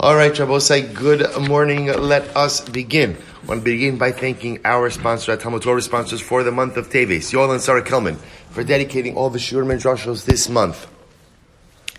All right, Rabbosai, good morning. Let us begin. I want to begin by thanking our sponsor, our Talmud Torah sponsors for the month of Teves, Yoel and Sarah Kelman, for dedicating all the Shurim and Drashos this month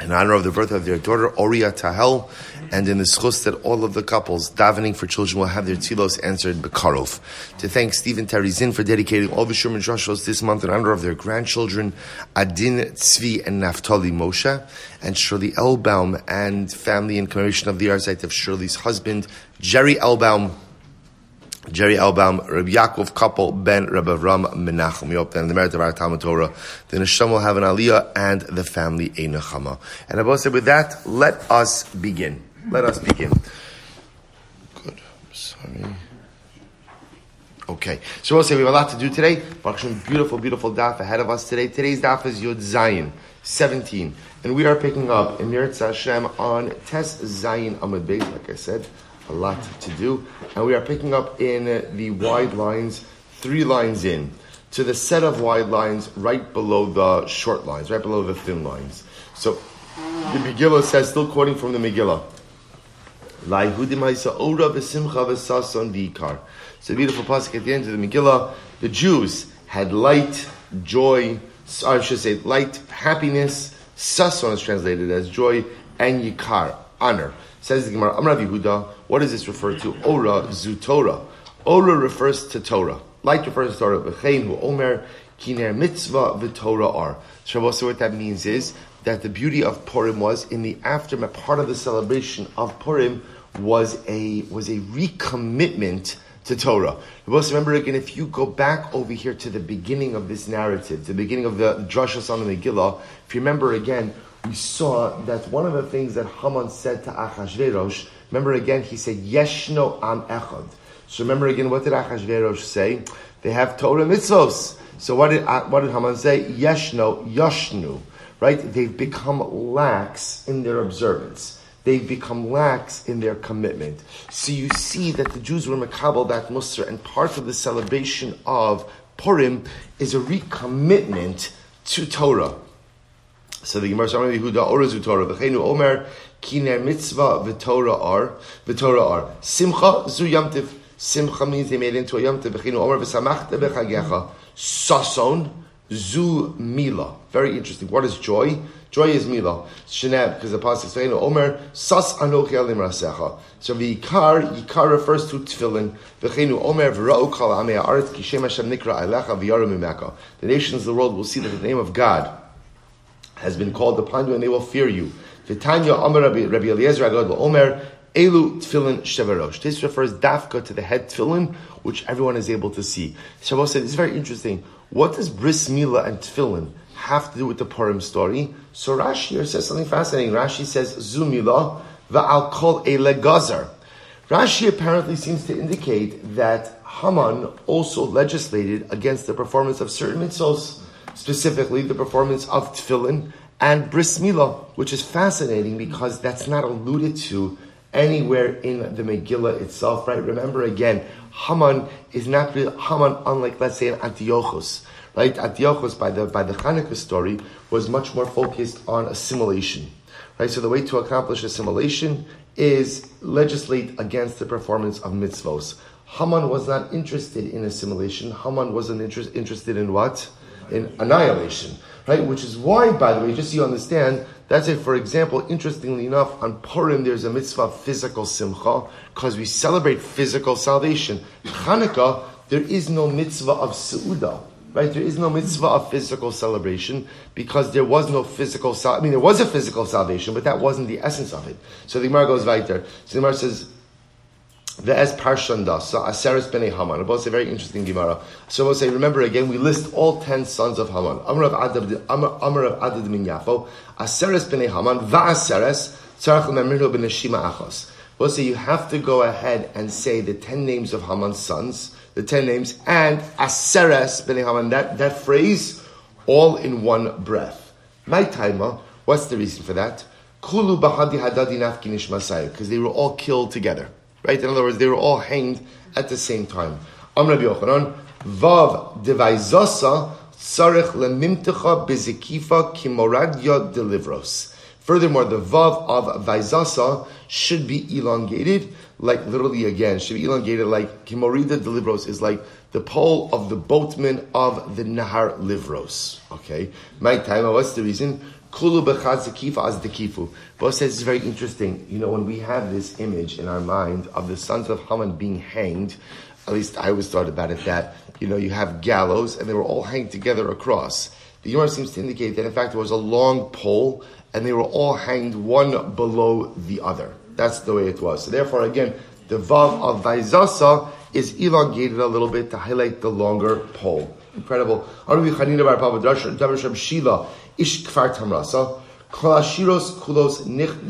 in honor of the birth of their daughter Oria Tahel, and in the schus that all of the couples davening for children will have their tzilos answered bekarov. To thank Stephen Tarizin for dedicating all the Sherman Joshos this month in honor of their grandchildren Adin Tzvi and Naftali Moshe, and Shirley Elbaum and family in commemoration of the Yahrzeit of Shirley's husband Jerry Elbaum Jerry Elbaum, Rabbi Yaakov couple, Ben Rabbi Ram Menachem. We hope that in the merit of our Talmud Torah, the Neshama will have an Aliyah and the family a Nechama. And Abba said, with that, let us begin. Let us begin. Good. I'm Sorry. Okay, so we'll say we have a lot to do today. Beautiful, beautiful daf ahead of us today. Today's daf is Yud Zayin, 17. And we are picking up in Meretz Hashem on Tes Zayin Amud Beis, like I said a lot to do. And we are picking up in the wide lines, three lines in, to the set of wide lines right below the short lines, right below the thin lines. So the Megillah says, still quoting from the Megillah, it's a beautiful pasuk at the end of the Megillah. The Jews had light, joy, I should say light, happiness. Sason is translated as joy, and yikar, honor. Says the Gemara, Amrav Yehuda, what does this refer to? Ora zu Torah. Ora refers to Torah. Light refers to Torah. V'chein hu omer kiner mitzvah v'torah ar. So what that means is that the beauty of Purim was in the aftermath, part of the celebration of Purim was a was a recommitment to Torah. Most remember again, if you go back over here to the beginning of this narrative, the beginning of the Drashas on the Megillah, if you remember again, we saw that one of the things that Haman said to Achashverosh, remember again, he said, Yeshno am echad. So remember again, what did Achashverosh say? They have Torah mitzvos. So what did, uh, what did Haman say? Yeshno, Yashnu. Right? They've become lax in their observance. They've become lax in their commitment. So you see that the Jews were makabel that mussar, and part of the celebration of Purim is a recommitment to Torah. So the Gemara Shamar Yehuda Orazu Torah v'cheinu Omer Kiner Mitzvah v'Torah Ar v'Torah Ar Simcha Zu Yamtiv Simcha means they made into a Yamtiv v'cheinu Omer v'Samachta v'Chagecha Sason Zu Mila. Very interesting. What is joy? Joy is Mila. Sheneb, because the pasuk says, Omer, Sas Anochi Alim Rasecha. So the Yikar, refers to Tefillin. V'cheinu Omer v'ra'u kal amei ha'aretz kishem Hashem nikra eilecha v'yarim. The nations of the world will see that the name of God has been called upon you, and they will fear you. V'tanya Amar Rabbi, Eliezer Omer Elu Tefillin Shevarosh. This refers dafka to the head tefillin, which everyone is able to see. Shabbos said, it's very interesting. What does bris milah and tefillin have to do with the Purim story? So Rashi here says something fascinating. Rashi says, Zumila va'al kol elegazar. Rashi apparently seems to indicate that Haman also legislated against the performance of certain mitzvahs specifically the performance of tefillin and bris milah, which is fascinating because that's not alluded to anywhere in the Megillah itself, right? Remember again, Haman is not really, Haman, unlike let's say in Antiochus, right? Antiochus by the by the Hanukkah story was much more focused on assimilation, right? So the way to accomplish assimilation is legislate against the performance of mitzvos. Haman was not interested in assimilation. Haman wasn't inter- interested in what? In annihilation, right? Which is why, by the way, just so you understand, that's it. For example, interestingly enough, on Purim there's a mitzvah physical simcha because we celebrate physical salvation. Hanukkah there is no mitzvah of seuda. Right, there is no mitzvah of physical celebration because there was no physical. Sal- I mean, there was a physical salvation, but that wasn't the essence of it. So the Gemara goes right there. So the Gemara says, Ve'ez Parshanda, so uh, Aseres Bnei Haman. About say very interesting Gemara. So we'll say, remember again, we list all ten sons of Haman. Amr of Adad, Amr of Adad min Yafo, Aseres Bnei Haman, Va'aseres, Tzarech Lememrihu B'neshima Achos. We'll say you have to go ahead and say the ten names of Haman's sons, the ten names, and Aseres Bnei Haman, that, that phrase, all in one breath. My timer, what's the reason for that? Kulu Bahadi Hadadi Nafkinish Masai, because they were all killed together. Right? In other words, they were all hanged at the same time. Am Rabbi Yochanan, Vav devaizasa lemimtecha bezekifa kimoradya delivros. Furthermore, the vav of vaizasa should be elongated, like literally again, should be elongated like kimorida de libros is like the pole of the boatman of the Nahar Livros. Okay, my time. What's the reason? Kulu as dekifu. Says it's very interesting. You know, when we have this image in our mind of the sons of Haman being hanged, at least I always thought about it that you know you have gallows and they were all hanged together across. The Gemara seems to indicate that in fact it was a long pole and they were all hanged one below the other. That's the way it was. So therefore, again, the vav of vaizasa is elongated a little bit to highlight the longer pole. Incredible. Ish kfar tamrasa, kol kulos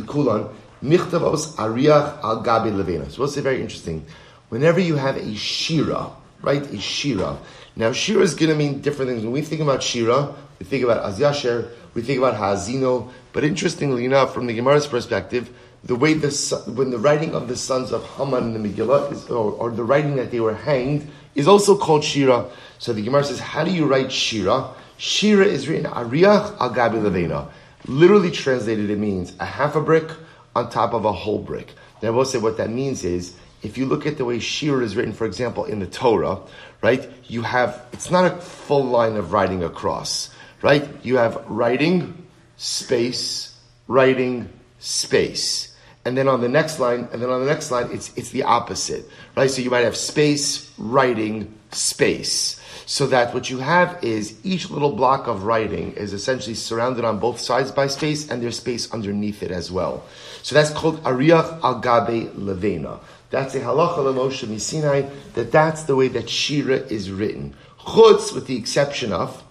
kulan, michtavos ariach al gabi levena. So what's very interesting? Whenever you have a shira, right, a shira. Now shira is going to mean different things. When we think about shira, we think about azyasher, we think about Haazinu, but interestingly enough, from the Gemara's perspective, the way the when the writing of the sons of Haman in the Megillah is, or, or, the writing that they were hanged is also called Shira. So the Gemara says, how do you write Shira? Shira is written Ariach al Gabi Levena. Literally translated, it means a half a brick on top of a whole brick. Now, I will say what that means is if you look at the way Shira is written, for example, in the Torah, right? You have it's not a full line of writing across, right? You have writing space, writing space. And then on the next line, and then on the next line, it's, it's the opposite, right? So you might have space, writing, space. So that what you have is each little block of writing is essentially surrounded on both sides by space and there's space underneath it as well. So that's called Ariach al Gabe Levena. That's a halacha Moshe Misinai, that that's the way that Shira is written. Chutz, with the exception of,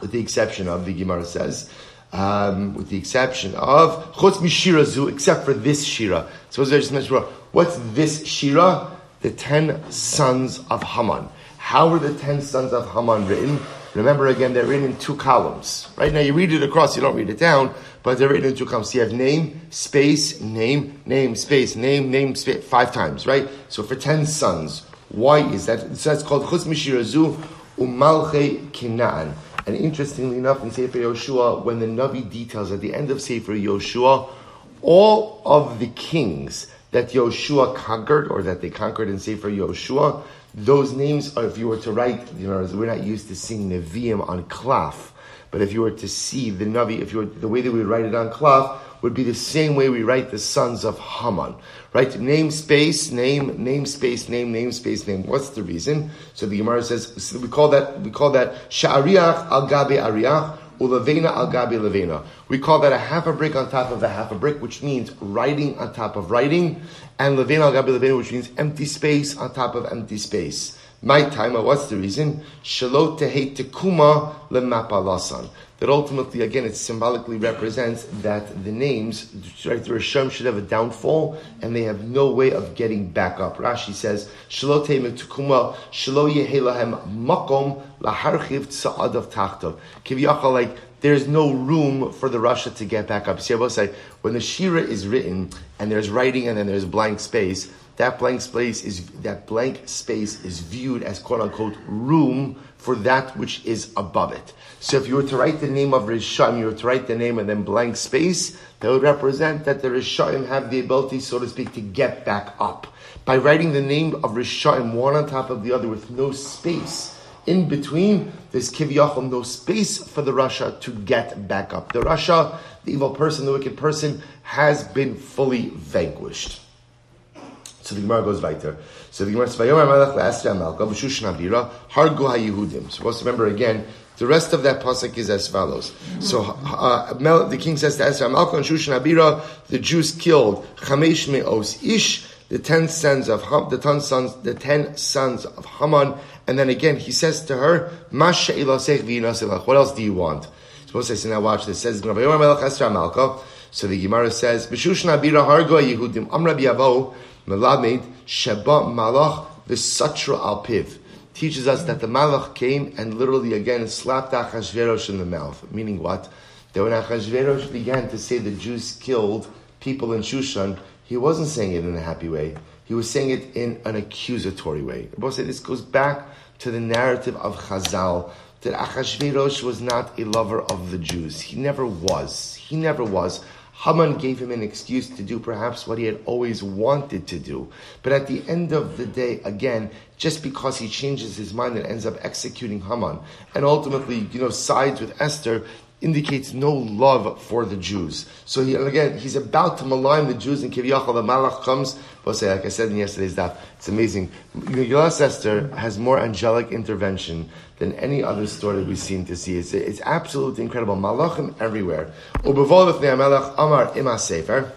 with the exception of, the Gemara says, um, with the exception of Chutz Mishira Zu, except for this Shira. So as I just mentioned, what's this Shira? The ten sons of Haman. How were the ten sons of Haman written? Remember again, they're written in two columns. Right now, you read it across, you don't read it down, but they're written in two columns. So you have name, space, name, name, space, name, name, space, five times, right? So for ten sons, why is that? So that's called Chutz Mishirazu Umalche Kinaan. And interestingly enough, in Sefer Yoshua, when the Navi details at the end of Sefer Yoshua, all of the kings that Yoshua conquered, or that they conquered in Sefer Yoshua, those names, if you were to write, you know, we're not used to seeing Nevi'im on cloth, but if you were to see the Navi, if you were, the way that we write it on cloth would be the same way we write the sons of Haman, right? Name space, name, name space, name, name space, name. What's the reason? So the Gemara says, so we call that, we call that Sha'ariach al Gabi Ariach, Ulavena al Gabi Levena. We call that a half a brick on top of a half a brick, which means writing on top of writing, and Levena al Gabi Levena, which means empty space on top of empty space. My time, what's the reason? Lemapalasan. That ultimately, again, it symbolically represents that the names, right, the Rishon should have a downfall and they have no way of getting back up. Rashi says, Shalot like, there's no room for the Rasha to get back up. See, I will say, when the Shira is written and there's writing and then there's blank space, that blank space is that blank space is viewed as quote unquote room for that which is above it. So if you were to write the name of Rishayim, you were to write the name and then blank space, that would represent that the Rishayim have the ability, so to speak, to get back up. By writing the name of Rishayim one on top of the other with no space in between, there's kiviyachol, no space for the Rasha to get back up. The Rasha, the evil person, the wicked person, has been fully vanquished. So the Gemara goes weiter. So the Gemara says, "Vayomer Melech le'Esther Malka b'Shushan Abira hargu haYehudim." So let's remember again. The rest of that pasuk is as follows. So uh, the king says to Esther Malka and Shushan Abira, the Jews killed chamesh me'os ish, the ten sons of Ham, the ten sons, the ten sons of Haman, and then again he says to her, "Masha What else do you want? Suppose I say now watch this. Says Vayomer Melech Esther Malka. So the Gemara says, "B'Shushan Abira hargu haYehudim." Amra bi'avo. Melamed Sheba Malach V'Satra Al Piv teaches us that the Malach came and literally again slapped Achashverosh in the mouth. Meaning what? That when Achashverosh began to say the Jews killed people in Shushan, he wasn't saying it in a happy way. He was saying it in an accusatory way. I say this goes back to the narrative of Chazal that Achashverosh was not a lover of the Jews. He never was. He never was. Haman gave him an excuse to do perhaps what he had always wanted to do. But at the end of the day, again, just because he changes his mind and ends up executing Haman and ultimately, you know, sides with Esther, indicates no love for the Jews. So he, again, he's about to malign the Jews, and Kiviyachal, the Malach comes, but say, like I said in yesterday's daf, it's amazing. Megillah Esther has more angelic intervention than any other story we seem to see. It's, it's absolutely incredible. Malachim everywhere. Amar Sefer.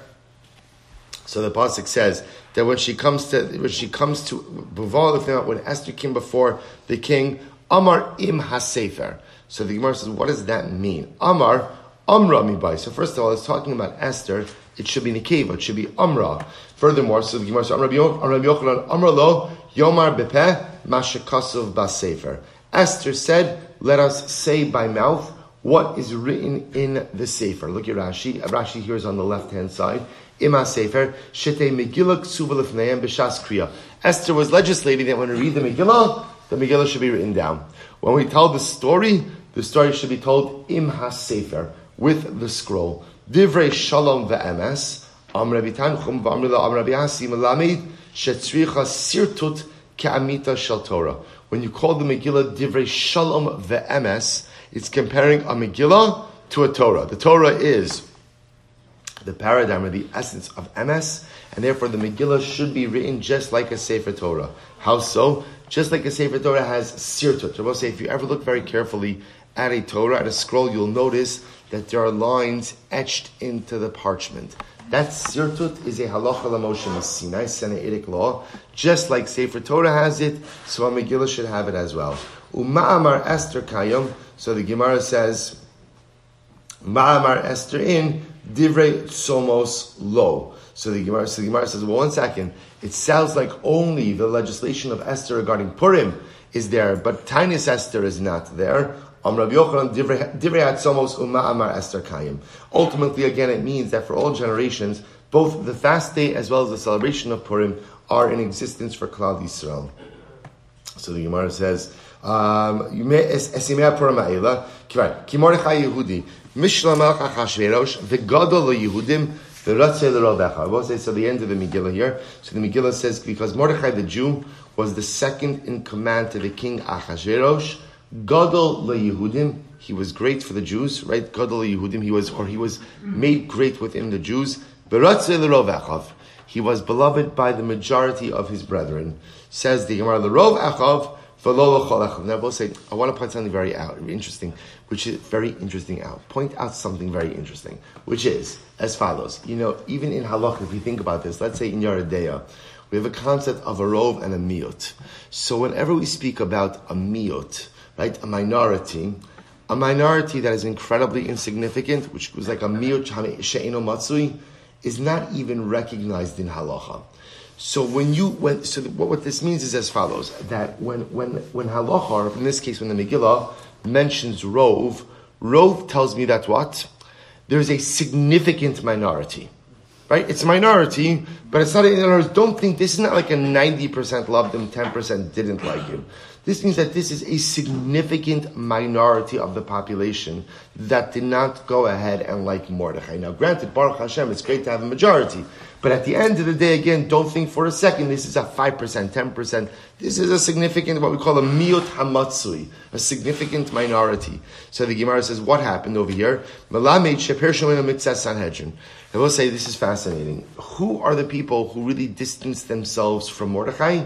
So the pasuk says that when she comes to when she comes to when Esther came before the king, Amar Im HaSefer. So the Gemara says, what does that mean? Amar, Amra mibai. So first of all, it's talking about Esther. It should be Nikeva. It should be Amra. Furthermore, so the Gemara says, Amra lo, Yomar bepeh, mashakasov basefer. Esther said, let us say by mouth what is written in the Sefer. Look at Rashi. Rashi here is on the left hand side. Ima Sefer, Shete Megillah Ksuva B'Shas Kriya. Esther was legislating that when we read the Megillah, the Megillah should be written down. When we tell the story, the story should be told im ha-sefer, with the scroll. Divrei shalom ve'emes, am Rabbi Tanchum v'amrila am Rabbi Hasi melamid, shetzricha sirtut ke'amita shel Torah. When you call the Megillah Divrei shalom ve'emes, it's comparing a Megillah to a Torah. The Torah is the paradigm or the essence of emes, and therefore the Megillah should be written just like a Sefer Torah. How so? Just like a Sefer Torah has sirtut. I will say, if you ever look very carefully at a Torah, at a scroll, you'll notice that there are lines etched into the parchment. That sirtut is a halacha l'moshe Sinai Sinaitic law, just like Sefer Torah has it, so Megillah should have it as well. Uma'amar Esther Kayom, so the Gemara says, Ma'amar Esther in Divrei Somos Lo. So the Gemara, so the Gemara says, well, one second, it sounds like only the legislation of Esther regarding Purim is there, but Taanis Esther is not there. Ultimately, again, it means that for all generations, both the fast day as well as the celebration of Purim are in existence for Klal Yisrael. So the Gemara says, um, Esimea Purim Ha'ela, Kimordechai Yehudi, Mishla Melech Achashverosh, V'gadol Yehudim, V'ratzei I will say, so the end of the Megillah here. So the Megillah says, because Mordechai the Jew was the second in command to the king Achashverosh, Gadol leYehudim, he was great for the Jews, right? Gadol leYehudim, he was, or he was made great within the Jews. Beratzeh l'rov achav, he was beloved by the majority of his brethren. Says the Gemara, l'rov achav, now, both say, I want to point something very out, interesting, which is very interesting out. Point out something very interesting, which is as follows. You know, even in halakha, if we think about this, let's say in Yoreh De'ah, we have a concept of a rov and a miut. So whenever we speak about a miut, right? A minority, a minority that is incredibly insignificant, which was like a miut she'eno matsui, is not even recognized in halacha. So when you when so what, what this means is as follows that when when when halacha, or in this case when the Megillah mentions rov, rov tells me that what there's a significant minority. Right? It's a minority, but it's not, in other words, don't think this is not like a 90% loved him, 10% didn't like him. This means that this is a significant minority of the population that did not go ahead and like Mordechai. Now, granted, Baruch Hashem, it's great to have a majority, but at the end of the day, again, don't think for a second this is a 5%, 10%. This is a significant, what we call a miut hamatsui, a significant minority. So the Gemara says, what happened over here? I will say this is fascinating. Who are the people who really distanced themselves from Mordechai?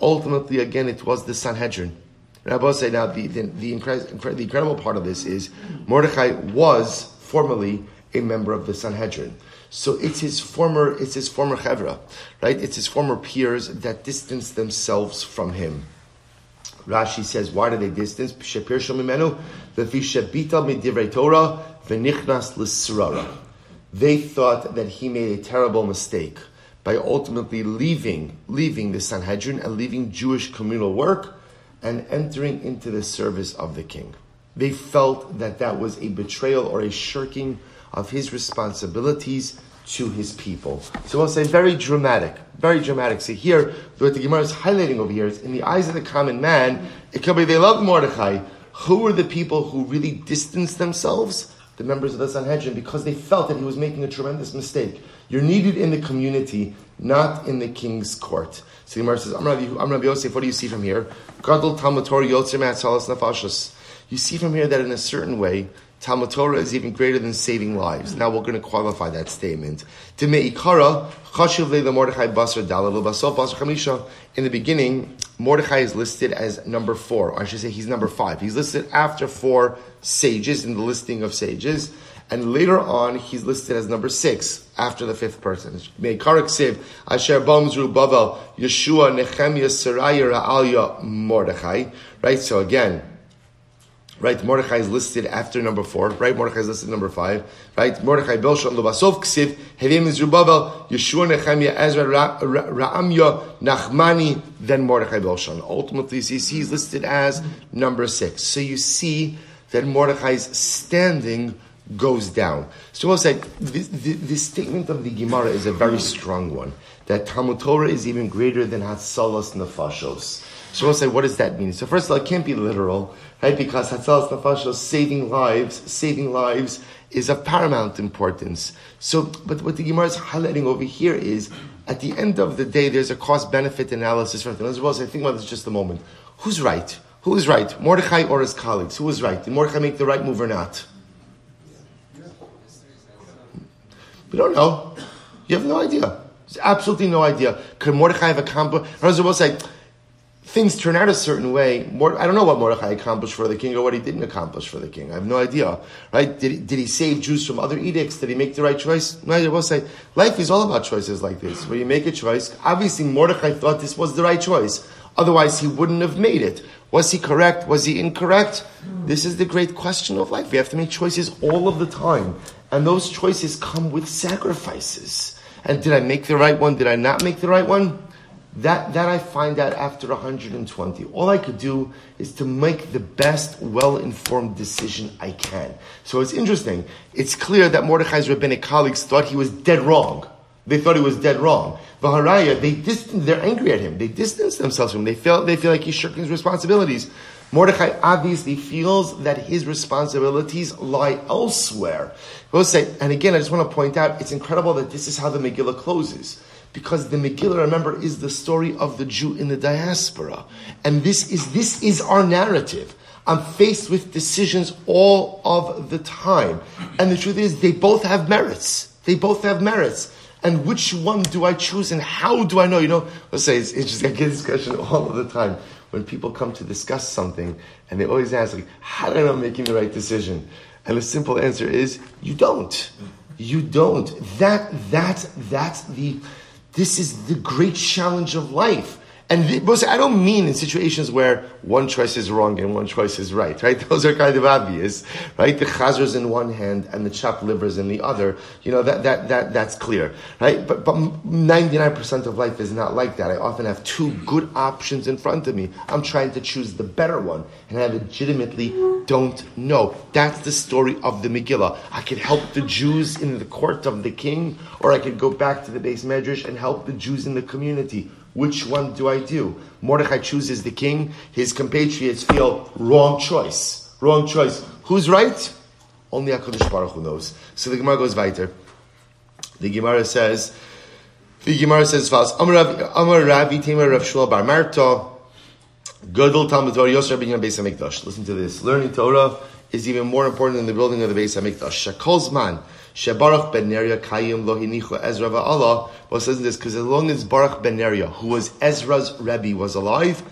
Ultimately, again, it was the Sanhedrin. Rabbi say now the, the, the, the incredible part of this is Mordechai was formerly a member of the Sanhedrin. So it's his former, it's his former chevra, right? It's his former peers that distance themselves from him. Rashi says, why do they distance? Shepir shomimenu, v'fishabita midivrei Torah, l'srara. They thought that he made a terrible mistake by ultimately leaving, leaving the Sanhedrin and leaving Jewish communal work and entering into the service of the king. They felt that that was a betrayal or a shirking of his responsibilities to his people. So I'll say very dramatic, very dramatic. So here, what the Gemara is highlighting over here is in the eyes of the common man, it could be they love Mordechai, Who were the people who really distanced themselves? The members of the Sanhedrin, because they felt that he was making a tremendous mistake. You're needed in the community, not in the king's court. So the Gemara says, I'm Rabbi Yosef, what do you see from here? You see from here that in a certain way, Talmud Torah is even greater than saving lives. Now we're going to qualify that statement. In the beginning, Mordechai is listed as number four. I should say he's number five. He's listed after four sages in the listing of sages. And later on, he's listed as number six after the fifth person. May K'riksiv, Asher Bavel, Yeshua, Nehemiah, Seraya, Ra'alya, Mordechai. Right? So again, Right, Mordechai is listed after number four. Right, Mordechai is listed number five. Right, Mordechai Belshon Lubasov Ksiv Hevim is Rubavel Yeshua Nechemia Ezra Ra'amya Nachmani then Mordechai Belshon. Ultimately, you see, he's listed as number six. So you see that Mordechai's standing goes down. So we'll say this, statement of the Gemara is a very strong one. That Talmud Torah is even greater than Hatzalas Nefashos. So we'll say, what does that mean? So first of all, it can't be literal, right? Because Hatzalas Nefashos, saving lives, saving lives is of paramount importance. So, but what the Gemara is highlighting over here is, at the end of the day, there's a cost-benefit analysis for Let's well, say, think about this just a moment. Who's right? Who is right? Mordechai or his colleagues? Who is right? Did Mordechai make the right move or not? We don't know. You have no idea. There's absolutely no idea. Could Mordechai have accomplished? I will say, things turn out a certain way. I don't know what Mordechai accomplished for the king or what he didn't accomplish for the king. I have no idea. Right? Did he, did he save Jews from other edicts? Did he make the right choice? I will say, life is all about choices like this. Where you make a choice, obviously Mordechai thought this was the right choice. Otherwise, he wouldn't have made it. Was he correct? Was he incorrect? This is the great question of life. We have to make choices all of the time. And those choices come with sacrifices. And did I make the right one? Did I not make the right one? That, that I find out after 120. All I could do is to make the best, well-informed decision I can. So it's interesting. It's clear that Mordechai's rabbinic colleagues thought he was dead wrong. They thought he was dead wrong. Vaharaya, they distance, they're angry at him. They distance themselves from him. They feel, they feel like he's shirking his responsibilities. Mordechai obviously feels that his responsibilities lie elsewhere. We'll say, and again, I just want to point out, it's incredible that this is how the Megillah closes. Because the Megillah, remember, is the story of the Jew in the diaspora. And this is, this is our narrative. I'm faced with decisions all of the time. And the truth is, they both have merits. They both have merits. And which one do I choose and how do I know? You know, let's say it's interesting. I get this question all of the time when people come to discuss something and they always ask, like, how do I know I'm making the right decision? And the simple answer is, you don't. You don't. That, that, that's the, this is the great challenge of life. And I don't mean in situations where one choice is wrong and one choice is right, right? Those are kind of obvious, right? The chazers in one hand and the chopped livers in the other. You know, that, that, that, that's clear, right? But, but 99% of life is not like that. I often have two good options in front of me. I'm trying to choose the better one and I legitimately don't know. That's the story of the Megillah. I could help the Jews in the court of the king or I could go back to the beis medrash and help the Jews in the community. Which one do I do? Mordechai chooses the king. His compatriots feel wrong choice. Wrong choice. Who's right? Only HaKadosh Baruch Hu knows. So the Gemara goes weiter. The Gemara says, the Gemara says, Amar Rabbi Tamer Rav Shmuel Bar Marta, Gadol Talmud Torah Yosef Rabbi Beis HaMikdash. Listen to this. Learning Torah is even more important than the building of the Beis HaMikdash. Shakol Zman. Shebarach ben Neria Kayim lo hinichu Ezra va'Allah. Well, says this because as long as Baruch ben Neria, who was Ezra's Rebbe, was alive,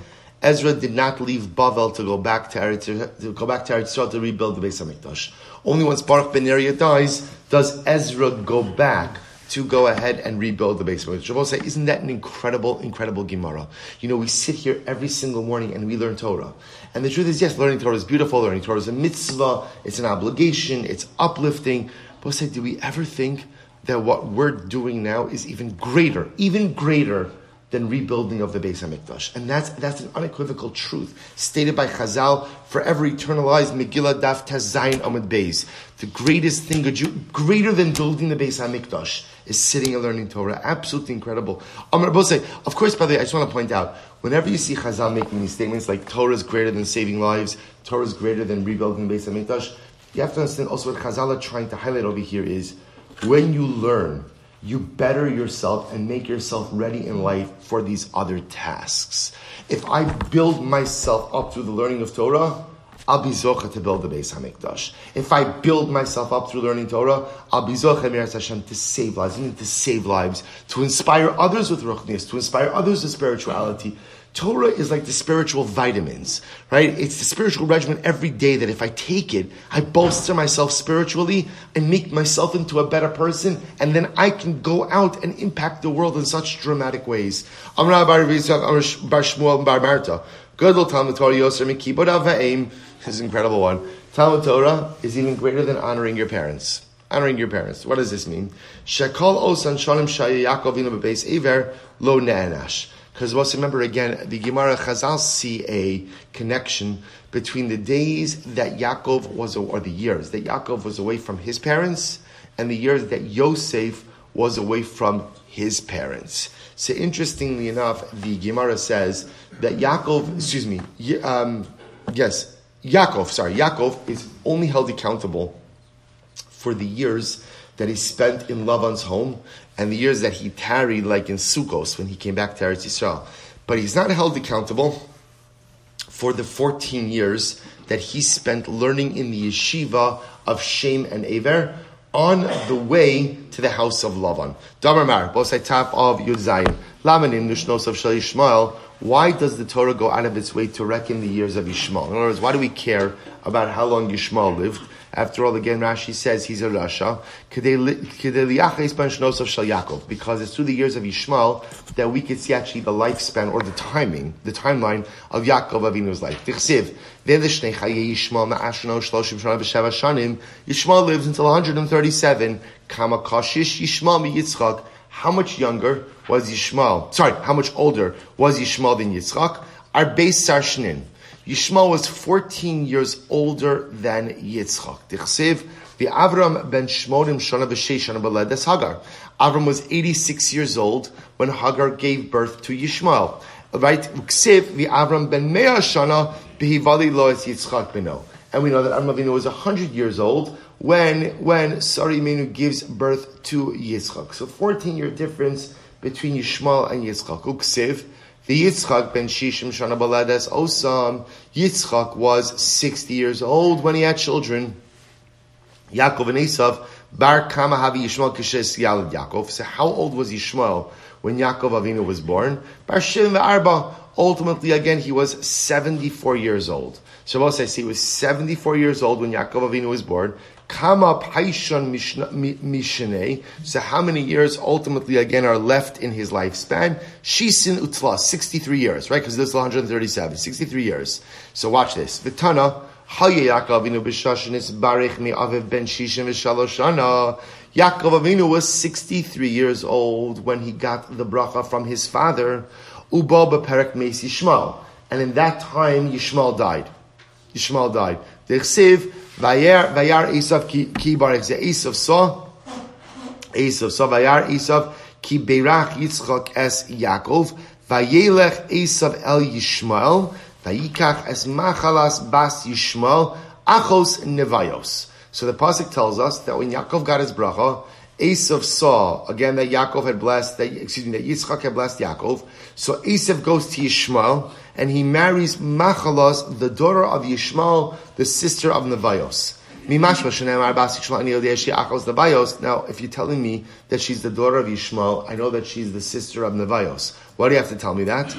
Ezra did not leave Bavel to go back to Eretz, to go back to Eretz to rebuild the Beis Hamikdash. Only once Baruch ben Neria dies does Ezra go back to go ahead and rebuild the Hamikdash. Shabbos say, isn't that an incredible, incredible Gemara? You know, we sit here every single morning and we learn Torah. And the truth is, yes, learning Torah is beautiful. Learning Torah is a mitzvah. It's an obligation. It's uplifting. But say, do we ever think that what we're doing now is even greater, even greater than rebuilding of the Beis Hamikdash. And that's, that's an unequivocal truth stated by Chazal, forever eternalized, Megillah Daf Tazayin Amid Beis. The greatest thing, greater than building the Beis Hamikdash, is sitting and learning Torah. Absolutely incredible. Amar say, of course, by the way, I just want to point out, whenever you see Chazal making these statements like Torah is greater than saving lives, Torah is greater than rebuilding the Beis Hamikdash, you have to understand also what Chazal are trying to highlight over here is when you learn, you better yourself and make yourself ready in life for these other tasks. If I build myself up through the learning of Torah, I'll be zocha to build the Beis Hamikdash. If I build myself up through learning Torah, I'll be zocha Hashem to save lives, to save lives, to inspire others with ruchnias, to inspire others with spirituality. Torah is like the spiritual vitamins, right? It's the spiritual regimen every day that if I take it, I bolster myself spiritually and make myself into a better person, and then I can go out and impact the world in such dramatic ways. I'm not Bar Shmuel Bar Marta. Gadol Talmud Torah Yoser Mikibod Avaim. This is an incredible one. Talmud Torah is even greater than honoring your parents. Honoring your parents. What does this mean? Shekol Osan Shalim Shaya Bebeis Lo Ne'anash. Because remember again, the Gemara Chazal see a connection between the days that Yaakov was, or the years that Yaakov was away from his parents, and the years that Yosef was away from his parents. So interestingly enough, the Gemara says that Yaakov, excuse me, um, yes, Yaakov, sorry, Yaakov is only held accountable for the years that he spent in Lavan's home and the years that he tarried, like in Sukkos when he came back to Eretz Yisrael. But he's not held accountable for the 14 years that he spent learning in the yeshiva of Shem and Aver on the way to the house of Lavan. Damar side top of Yud Zayin. Nushnos of Shal. Why does the Torah go out of its way to reckon the years of Yishmael? In other words, why do we care about how long Yishmael lived? After all, again, Rashi says he's a Rasha. Because it's through the years of Yishmael that we could see actually the lifespan or the timing, the timeline of Yaakov Avinu's life. Yishmael lives until 137. How much younger was Yishmael? Sorry, how much older was Yishmael than Yitzchak? Arbeis Sarshnin. Yishmael was 14 years older than Yitzchak. Dichsev, the Avram ben Shmonim Shana B'Shei Shana Hagar. Avram was 86 years old when Hagar gave birth to Yishmael. Right? The Avram ben Mea Shana B'Hivali Lois Yitzchak Beno. And we know that Avram Avinu was 100 years old when, when Sari Menu gives birth to Yitzchak. So 14 year difference between Yishmael and Yitzchak. Uksiv, the Yitzchak ben Shishim Shana Baladas Osam. Yitzchak was 60 years old when he had children. Yaakov and Esav, Bar Kama Havi Yishmael Kishes Yalad Yaakov. So how old was Yishmael when Yaakov Avinu was born? Bar Shim Arba. Ultimately, again, he was 74 years old. Shabbos says he was 74 years old when Yaakov Avinu was born. Kama Paishon Mishnei. So how many years ultimately again are left in his lifespan? Shisin Utla, 63 years, right? Because this is 137, 63 years. So watch this. Vitana, Yaakov Avinu was 63 years old when he got the bracha from his father, Uba b'perek meis Yishmael. And in that time, Yishmael died. Yishmael died. The Vayar Vayar Esav ki, ki ze Esav saw Esav saw Vayar Esav ki berach Yitzchak es Yaakov Vayelech Esav el Yishmael Vayikach es Machalas bas Yishmael Achos Nevayos. So the pasuk tells us that when Yaakov got his bracha, Esav saw again that Yaakov had blessed that excuse me that Yitzchak had blessed Yaakov. So Esav goes to Yishmael and he marries Machalos, the daughter of Yishmael, the sister of Nevios. Now, if you're telling me that she's the daughter of Yishmael, I know that she's the sister of Nevios. Why do you have to tell me that?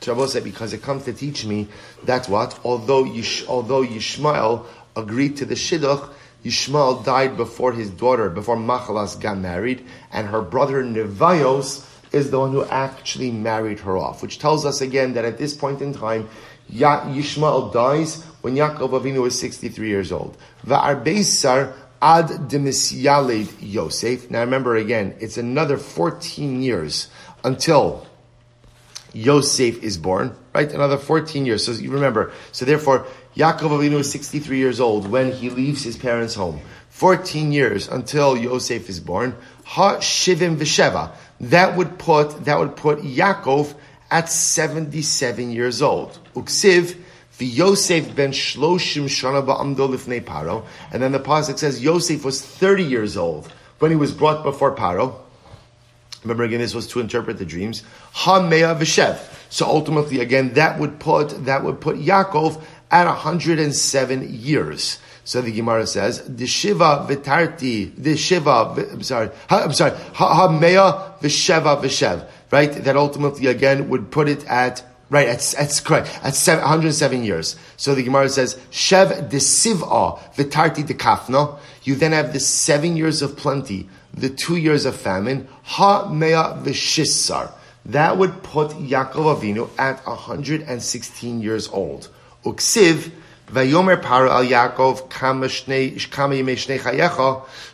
Shabbos said, because it comes to teach me that what? Although, Yish, although Yishmael agreed to the Shidduch, Yishmael died before his daughter, before Machalas got married, and her brother Nevios is the one who actually married her off, which tells us again that at this point in time, Yishmael dies when Yaakov Avinu is 63 years old. Va'arbeisar ad demisyaled Yosef. Now remember again, it's another 14 years until Yosef is born, right? Another 14 years. So you remember, so therefore, Yaakov Avinu is 63 years old when he leaves his parents' home. 14 years until Yosef is born. Ha Shivim Visheva. That would put, that would put Yaakov at 77 years old. Uksiv, the Yosef ben Shloshim Shana Ba'amdo Paro. And then the Pasuk says Yosef was 30 years old when he was brought before Paro. Remember again, this was to interpret the dreams. Ha Mea Vishev. So ultimately, again, that would put, that would put Yaakov at 107 years. So the Gemara says, the Shiva Vitarti, the Shiva, I'm sorry, I'm sorry, Ha Mea Visheva Vishev, right? That ultimately again would put it at Right, that's, that's correct. At 107 years. So the Gemara says, Shev de Siv'a v'tarti de kafna. You then have the seven years of plenty, the two years of famine. Ha mea v'shissar. That would put Yaakov Avinu at 116 years old. Uksiv, Vayomer Paro al Yaakov kama.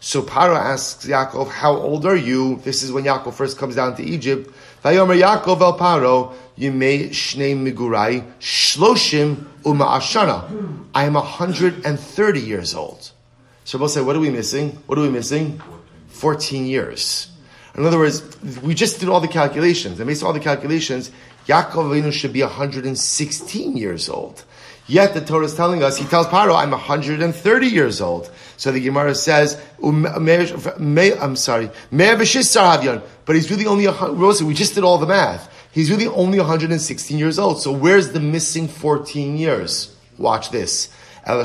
So Paro asks Yaakov, how old are you? This is when Yaakov first comes down to Egypt. Vayomer Yaakov el Paro, Yimei Shnei Migurai, Shloshim Uma Ashana. I am 130 years old. So we'll say, what are we missing? What are we missing? 14 years. In other words, we just did all the calculations. And based on all the calculations, Yaakov Avinu should be 116 years old. Yet the Torah is telling us, he tells Paro, I'm 130 years old. So the Gemara says, um, I'm sorry, but he's really only, Rosa, we just did all the math. He's really only 116 years old. So where's the missing 14 years? Watch this. So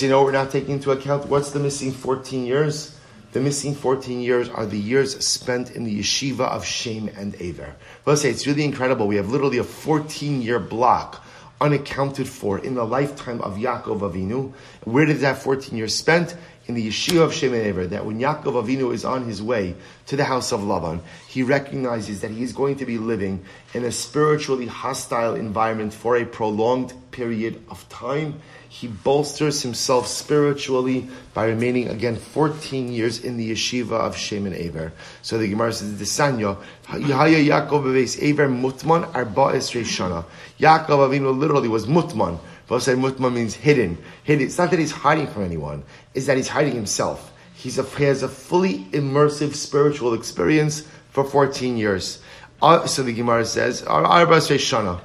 you know, we're not taking into account what's the missing 14 years? The missing 14 years are the years spent in the yeshiva of Shem and Aver. Let's say it's really incredible. We have literally a 14 year block unaccounted for in the lifetime of Yaakov Avinu. Where did that 14 years spent? In the yeshiva of Shem and Aver, that when Yaakov Avinu is on his way to the house of Lavan, he recognizes that he is going to be living in a spiritually hostile environment for a prolonged period of time he bolsters himself spiritually by remaining again 14 years in the yeshiva of Shem and Aver. So the Gemara says, the Sanyo, Yahya Yaakov Beves Aver Mutman Arba Esrei Shana. Yaakov Avinu literally was Mutman. But say Mutman means hidden. Hidden. It's not that he's hiding from anyone, it's that he's hiding himself. He's a, he has a fully immersive spiritual experience for 14 years. Uh, so the Gemara says, Arba Esrei Shana.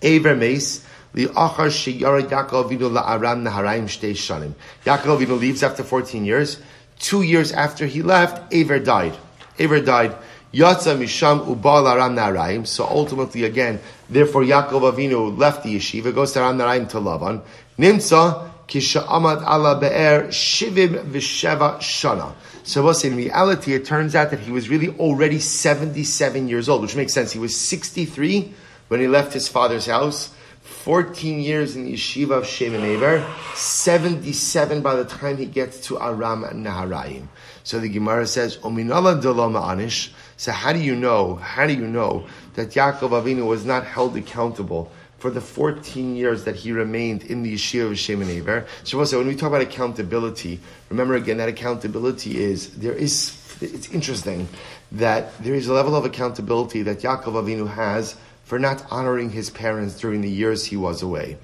Aver Mace, Yaakov Avinu leaves after 14 years. Two years after he left, Aver died. Aver died. Misham. So ultimately, again, therefore Yaakov Avinu left the yeshiva, goes to Aram Naharaim to Lavan. Nimsa Kisha Amad Ala Be'er Shivim Visheva Shana. So we'll in reality, it turns out that he was really already 77 years old, which makes sense. He was 63 when he left his father's house. 14 years in the yeshiva of Shem and Aver, 77 by the time he gets to Aram Naharaim. So the Gemara says, Ominala Dalama Anish. So how do you know, how do you know that Yaakov Avinu was not held accountable for the 14 years that he remained in the yeshiva of Shem and Aver? So when we talk about accountability, remember again that accountability is, there is, it's interesting that there is a level of accountability that Yaakov Avinu has for not honoring his parents during the years he was away.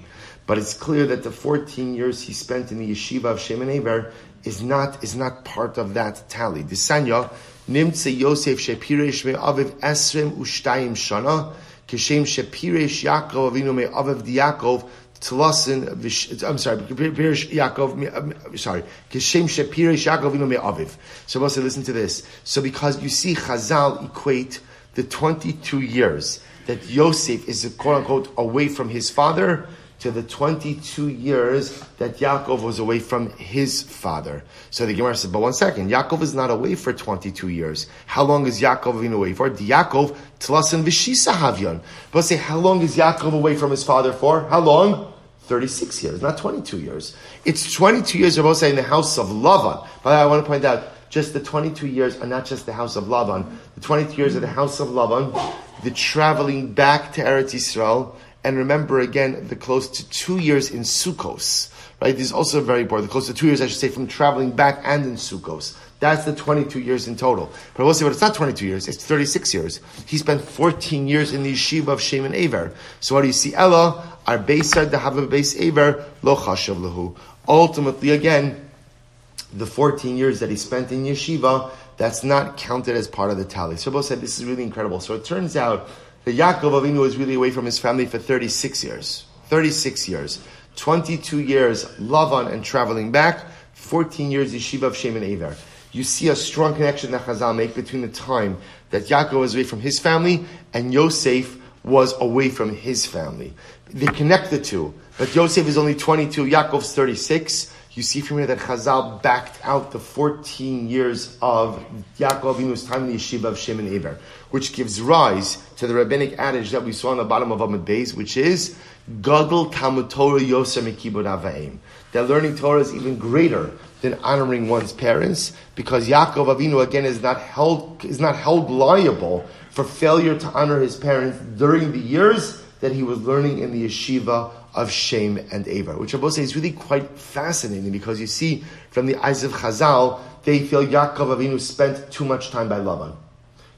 But it's clear that the 14 years he spent in the yeshiva of Shem and Eber is not, is not part of that tally. Disanya, Nimtze Yosef Shepiresh me Aviv Esrim Ushtayim Shana, Keshem Shepiresh Yaakov Avinu me Aviv Diakov, Tlasin, I'm sorry, Pirish Yaakov, sorry, Keshem Shepiresh Yaakov Avinu me Aviv. So listen to this. So because you see Chazal equate the 22 years that Yosef is quote unquote away from his father to the 22 years that Yaakov was away from his father. So the Gemara says, but one second, Yaakov is not away for 22 years. How long is Yaakov been away for? Yaakov tlasan v'shisa havyon. But say, how long is Yaakov away from his father for? How long? 36 years, not 22 years. It's 22 years, Rabbi say, in the house of Lavan. But I want to point out, just the 22 years are not just the house of Lavan. The 22 years of the house of Lavan the traveling back to Eretz Yisrael and remember again the close to two years in Sukkos. Right, this is also very important. The close to two years, I should say, from traveling back and in Sukkos. That's the 22 years in total. But I will say, but it's not 22 years, it's 36 years. He spent 14 years in the yeshiva of Shem and Aver. So what do you see? Ella, our base said to have a base Aver, lo chashav lahu. Ultimately, again, the 14 years that he spent in yeshiva, that's not counted as part of the tally. So both said this is really incredible. So it turns out that Yaakov Avinu was really away from his family for 36 years. 36 years. 22 years Lavan and traveling back, 14 years Yeshiva of Shem and Aver. You see a strong connection that Chazal make between the time that Yaakov was away from his family and Yosef was away from his family. They connect the two, but Yosef is only 22, Yaakov's 36. You see from here that Chazal backed out the 14 years of Yaakov Avinu's time in the yeshiva of Shem and Eber, which gives rise to the rabbinic adage that we saw on the bottom of Amud Beis, which is Gadol Talmud Torah Mekibud Avaim. That learning Torah is even greater than honoring one's parents, because Yaakov Avinu again is not held is not held liable for failure to honor his parents during the years that he was learning in the yeshiva of Shem and Eber, which I both say is really quite fascinating because you see from the eyes of Chazal, they feel Yaakov Avinu spent too much time by Laban.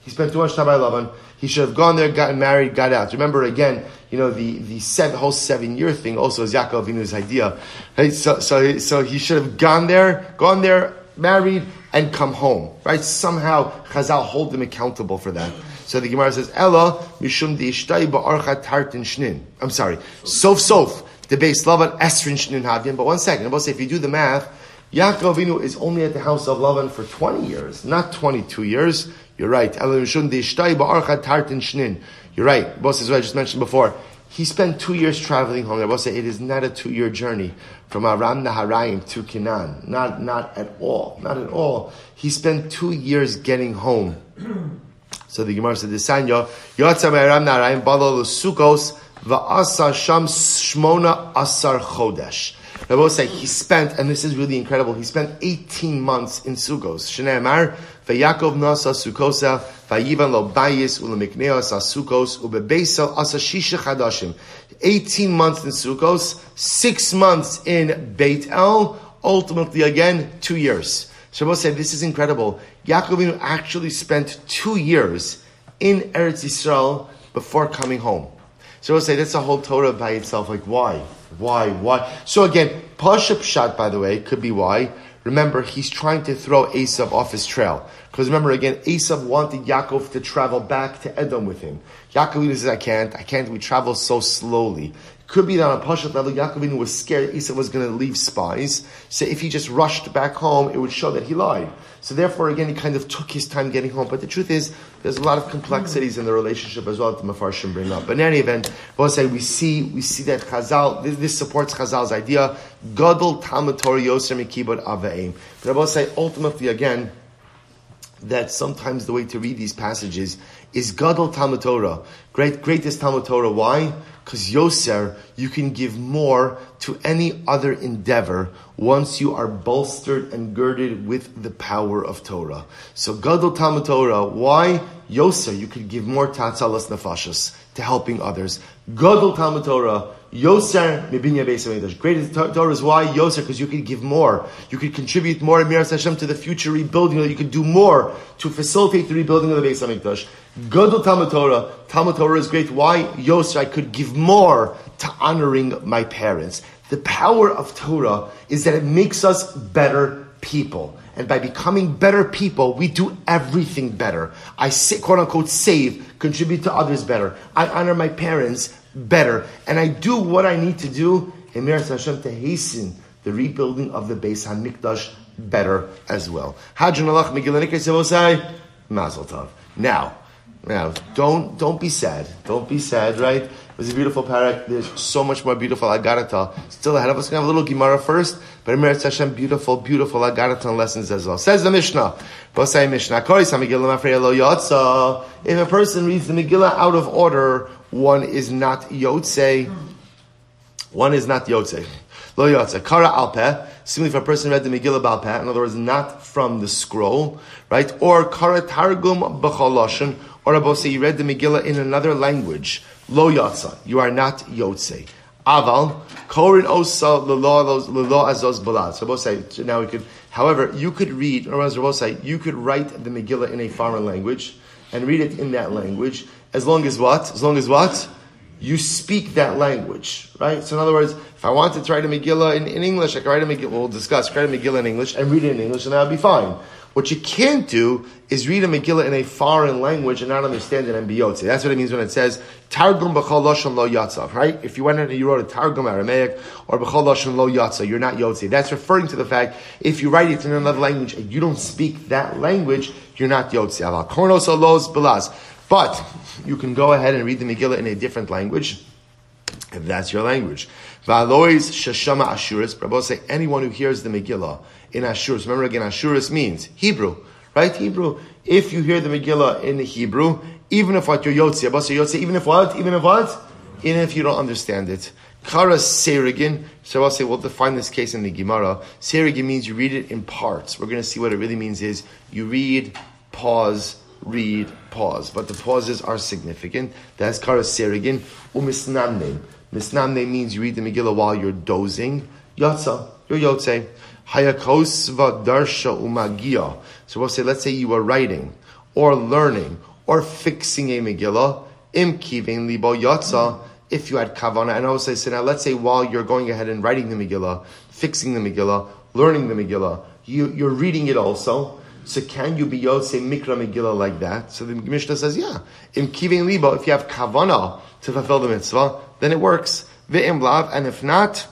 He spent too much time by Laban. He should have gone there, gotten married, got out. Remember again, you know, the, the seven, whole seven year thing also is Yaakov Avinu's idea. Right? So, so, so he should have gone there, gone there, married, and come home. Right? Somehow Chazal hold him accountable for that. So the Gemara says, Ella mishum ishtai ba'archa tartin shnin. I'm sorry. Sof sof. The base Lavan esrin shnin havyan. But one second. I'm about to say, if you do the math, Yaakov Avinu is only at the house of Lavan for 20 years, not 22 years. You're right. Ella mishum ishtai ba'archa tartin shnin. You're right. Boss is what I just mentioned before. He spent two years traveling home. I will say it is not a two-year journey from Aram Naharaim to Canaan. Not, not at all. Not at all. He spent two years getting home. So the Gemara said, "Desanya Yotza Me'aram Naharaim Balo Sukos Va'asa Sham Shmona Asar Chodesh." I will say he spent, and this is really incredible. He spent 18 months in Sukos. Shnei Amar Va'Yakov Nasa Sukosa Vayivan Lo Bayis Ulamikneos Asukos Ubebeisel Asa Shisha Chadashim. 18 months in Sukos, six months in Beit El. Ultimately, again, two years. Shabbos said, this is incredible. Yaakov actually spent two years in Eretz Yisrael before coming home. So we'll say that's a whole Torah by itself. Like why, why, why? So again, Pasha Pshat, by the way, could be why. Remember, he's trying to throw Esav off his trail. Because remember again, Esav wanted Yaakov to travel back to Edom with him. Yaakov says, I can't, I can't, we travel so slowly. Could be that on a Pashat level, Yaakov was scared Esau was going to leave spies. So if he just rushed back home, it would show that he lied. So therefore, again, he kind of took his time getting home. But the truth is, there's a lot of complexities in the relationship as well that the Mefarshim bring up. But in any event, we'll say we see we see that Chazal this, this supports Chazal's idea. Gadol Talmud Torah Yoser Mikibot Avaim. But I will say ultimately again that sometimes the way to read these passages is Gadol Talmud Torah, great greatest Talmud Torah. Why? Because Yoser, you can give more to any other endeavor once you are bolstered and girded with the power of Torah. So Gadol Talmud Torah, why? Yoser, you could give more tatzalas nefashas to helping others. Gadol Talmud Torah, Yoser Mibinya Beis Greatest Torah is why Yoser, because you could give more. You could contribute more in Miras Hashem to the future rebuilding, you could do more to facilitate the rebuilding of the Beis Hamikdash. Gadol Talmud Torah. Talmud Torah is great. Why? Yoser, I could give more to honoring my parents. The power of Torah is that it makes us better people. And by becoming better people, we do everything better. I quote unquote, save, contribute to others better. I honor my parents better. And I do what I need to do in Hashem to hasten the rebuilding of the Beis HaMikdash better as well. Tov. Now, now, don't don't be sad. Don't be sad, right? Was a beautiful parak. There's so much more beautiful Aggadata still ahead of us. We're gonna have a little Gemara first, but Emir Hashem, beautiful, beautiful Aggadata lessons as well. Says the Mishnah. Bosai Mishnah. If a person reads the Megillah out of order, one is not Yotze. One is not Yotze. Lo Yotze. Kara Alpeh. Similarly, if a person read the Megillah Balpeh, in other words, not from the scroll, right? Or Kara Targum B'chaloshin, or Rabosai, you read the Megillah in another language, lo yatsa, you are not yotze. Aval, korin osa lelo azos balad. So Rabosai, so now we could, however, you could read, or as say, you could write the Megillah in a foreign language and read it in that language, as long as what? As long as what? You speak that language, right? So in other words, if I wanted to write a Megillah in, in English, I could write a Megillah, we'll discuss, write a Megillah in English and read it in English and that would be fine. What you can't do is read a Megillah in a foreign language and not understand it and be yotze. That's what it means when it says Targum b'chol lashon lo yatzav, right? If you went and you wrote a Targum Aramaic or b'chol lashon lo yatzav, you're not yotze. That's referring to the fact if you write it in another language and you don't speak that language, you're not yotze. But you can go ahead and read the Megillah in a different language if that's your language. Valois shashama ashuris. Prabhu say anyone who hears the Megillah in Ashuris. Remember again, Ashuris means Hebrew, right? Hebrew. If you hear the Megillah in the Hebrew, even if what you're Yotzi, Abbas Yotzi, even if what, even if what, even if you don't understand it. Kara Serigin. So I'll say we'll define this case in the Gemara. Serigin means you read it in parts. We're going to see what it really means is you read, pause, read, pause. But the pauses are significant. That's Kara Serigin. Umisnamne. Misnamne means you read the Megillah while you're dozing. Yatsa. You're Yotze. Hayakosva darsha umagia. So we'll say, let's say you were writing, or learning, or fixing a Megillah, im kivin libo yatsa, if you had kavana. And I will say, so now let's say while you're going ahead and writing the Megillah, fixing the Megillah, learning the Megillah, you, you're reading it also. So can you be Yotze Mikra Megillah like that? So the Mishnah says, yeah. In Kivin Libo, if you have kavana to fulfill the mitzvah, then it works. Ve'im lav, and if not,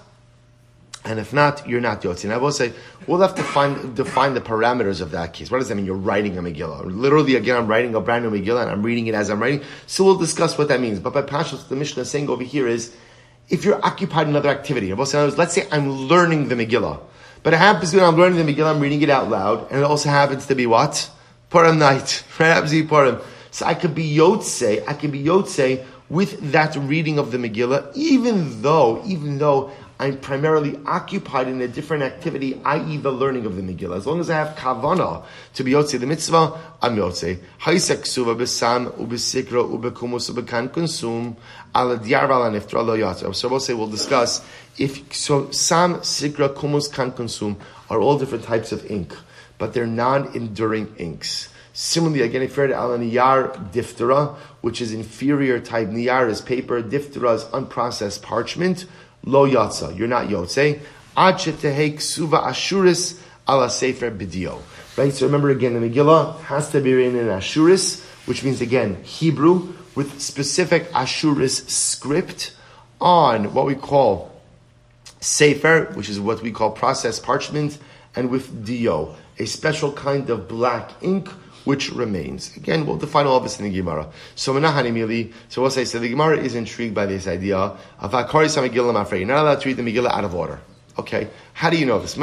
and if not, you're not Yotzi. And I will say, we'll have to find, define the parameters of that case. What does that mean? You're writing a Megillah. Literally, again, I'm writing a brand new Megillah and I'm reading it as I'm writing. So we'll discuss what that means. But by Pashas, the Mishnah is saying over here is, if you're occupied in another activity, I will say, let's say I'm learning the Megillah. But it happens when I'm learning the Megillah, I'm reading it out loud, and it also happens to be what? Purim night. Right? Happens to be Purim. So I could be Yotze, I could be Yotze with that reading of the Megillah, even though, even though I'm primarily occupied in a different activity, i.e. the learning of the Megillah. As long as I have kavana to be yotze the mitzvah, I'm yotze. Haisek suva besan ubesikra ubekumus ubekan konsum ala diar vala niftra lo. So we'll say, we'll discuss if, so sam, sikra, kumus, kan consum are all different types of ink, but they're non-enduring inks. Similarly, again, if you're al niyar diftera, which is inferior type, niyar is paper, diftera is unprocessed parchment, lo yatsa. You're not yotze. Ad shetehei ksuva ashuris ala sefer bidio. Right. So remember again, the Megillah has to be written in ashuris, which means again Hebrew with specific ashuris script on what we call sefer, which is what we call processed parchment, and with dio, a special kind of black ink which remains. Again, we'll define all of this in the Gemara. So Menahani so we'll say, the Gemara is intrigued by this idea of Akari Samagillah Mafrei. You're not allowed to read the Megillah out of order. Okay, how do you know this? The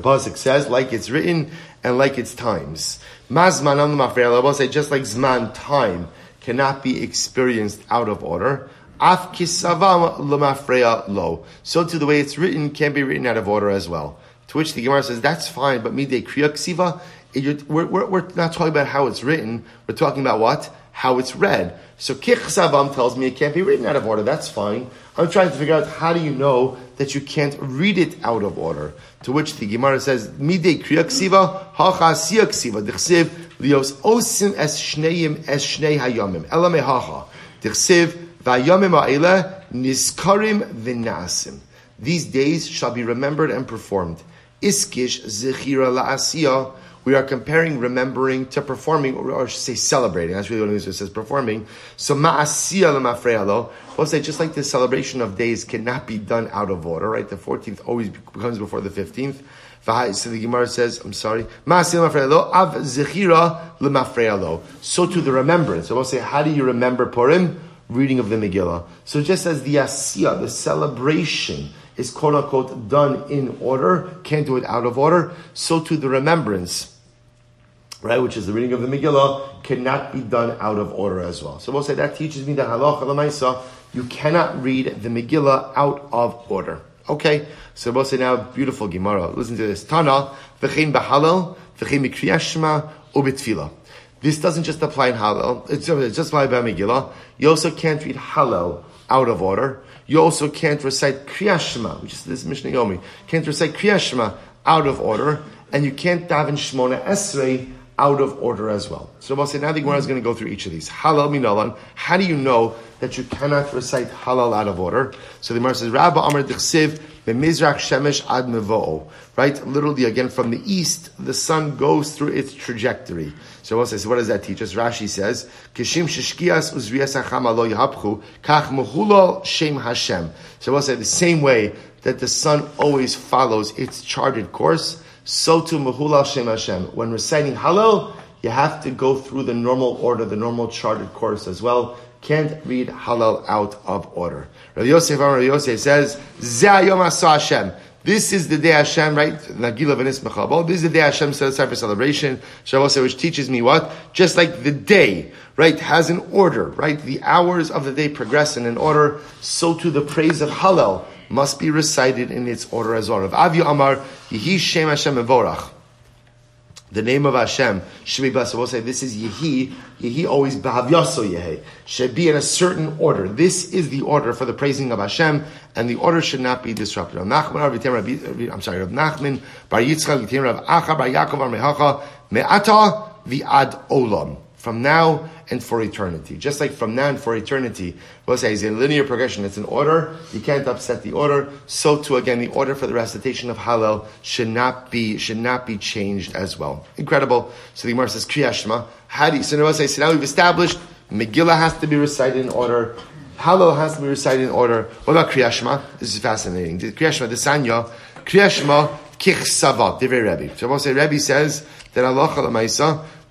Pasuk says, like it's written and like its times. Mazmanam Mafrei, I will say, just like Zman, time, cannot be experienced out of order. Af kisavam lemafreya lo. So to the way it's written can be written out of order as well. To which the Gemara says that's fine, but midei kriya ksiva. We're, we're, we're, not talking about how it's written. We're talking about what how it's read. So kich tells me it can't be written out of order. That's fine. I'm trying to figure out how do you know that you can't read it out of order. To which the Gemara says midei kriya ksiva hacha siya ksiva dichsiv lios osim es shneim es shnei hayamim elame hacha dichsiv niskarim v'nasim. These days shall be remembered and performed. Iskish zechira la'asiyah. We are comparing remembering to performing, or should say celebrating. That's really what it means. It says performing. So ma'asiyah lemafrealo. We'll say just like the celebration of days cannot be done out of order, right? The 14th always comes before the 15th. So the Gemara says, I'm sorry, av. So to the remembrance. So we'll say, how do you remember Purim? Reading of the Megillah. So just as the Asiyah, the celebration, is quote unquote done in order, can't do it out of order, so too the remembrance, right, which is the reading of the Megillah, cannot be done out of order as well. So we'll say that teaches me that halacha lemaisa, you cannot read the Megillah out of order. Okay, so we'll say now, beautiful Gemara. Listen to this. Tana, v'chein b'halal, v'chein b'kriyashma, ubitfila. This doesn't just apply in Hallel, uh, it's just apply by Megillah. You also can't read Hallel out of order. You also can't recite Kriyashma, which is this Mishnah Yomi. Can't recite Kriyashma out of order, and you can't daven Shmona Esrei out of order as well. So we'll say now the Gemara is going to go through each of these. Halal minalan. How do you know that you cannot recite halal out of order? So the Gemara says, Rabba Amr Dichsiv b'mizrach shemesh ad mevo'o. Right? Literally again from the east, the sun goes through its trajectory. So we'll say, so what does that teach us? Rashi says, Kishim shishkias uzriyas hacham alo yahapchu, kach mehulal shem Hashem. So we'll say the same way that the sun always follows its charted course, so to Mahulal Shem Hashem. When reciting Hallel, you have to go through the normal order, the normal charted course as well. Can't read Hallel out of order. Rav Yosef, Rav Yosef says, Zayom Hashem. This is the day Hashem, right? Nagila v'nis mechabol. This is the day Hashem set aside for celebration. Which teaches me what? Just like the day, right, has an order, right? The hours of the day progress in an order. So to the praise of Hallel must be recited in its order as well. Of Avi Amar, Yehi Shem Hashem Evorach. The name of Hashem should be blessed. We'll say this is Yehi. Yehi always Bahavyaso Yehi. Should be in a certain order. This is the order for the praising of Hashem, and the order should not be disrupted. I'm sorry, Rav Nachman, Bar Yitzchak, Rav Acha, Bar Yaakov, Bar Mehacha, Me'ata, Vi'ad Olam from now and for eternity. Just like from now and for eternity, we'll say it's a linear progression. It's an order. You can't upset the order. So too, again, the order for the recitation of Hallel should not be should not be changed as well. Incredible. So the Gemara says Kriyashma. You, so now say so now we've established Megillah has to be recited in order. Hallel has to be recited in order. What about Kriyashma? This is fascinating. Kriyashma, the Sanya, Kriyashma, Kich Savat, Divrei Rebbe. So I will say Rebbe says that Allah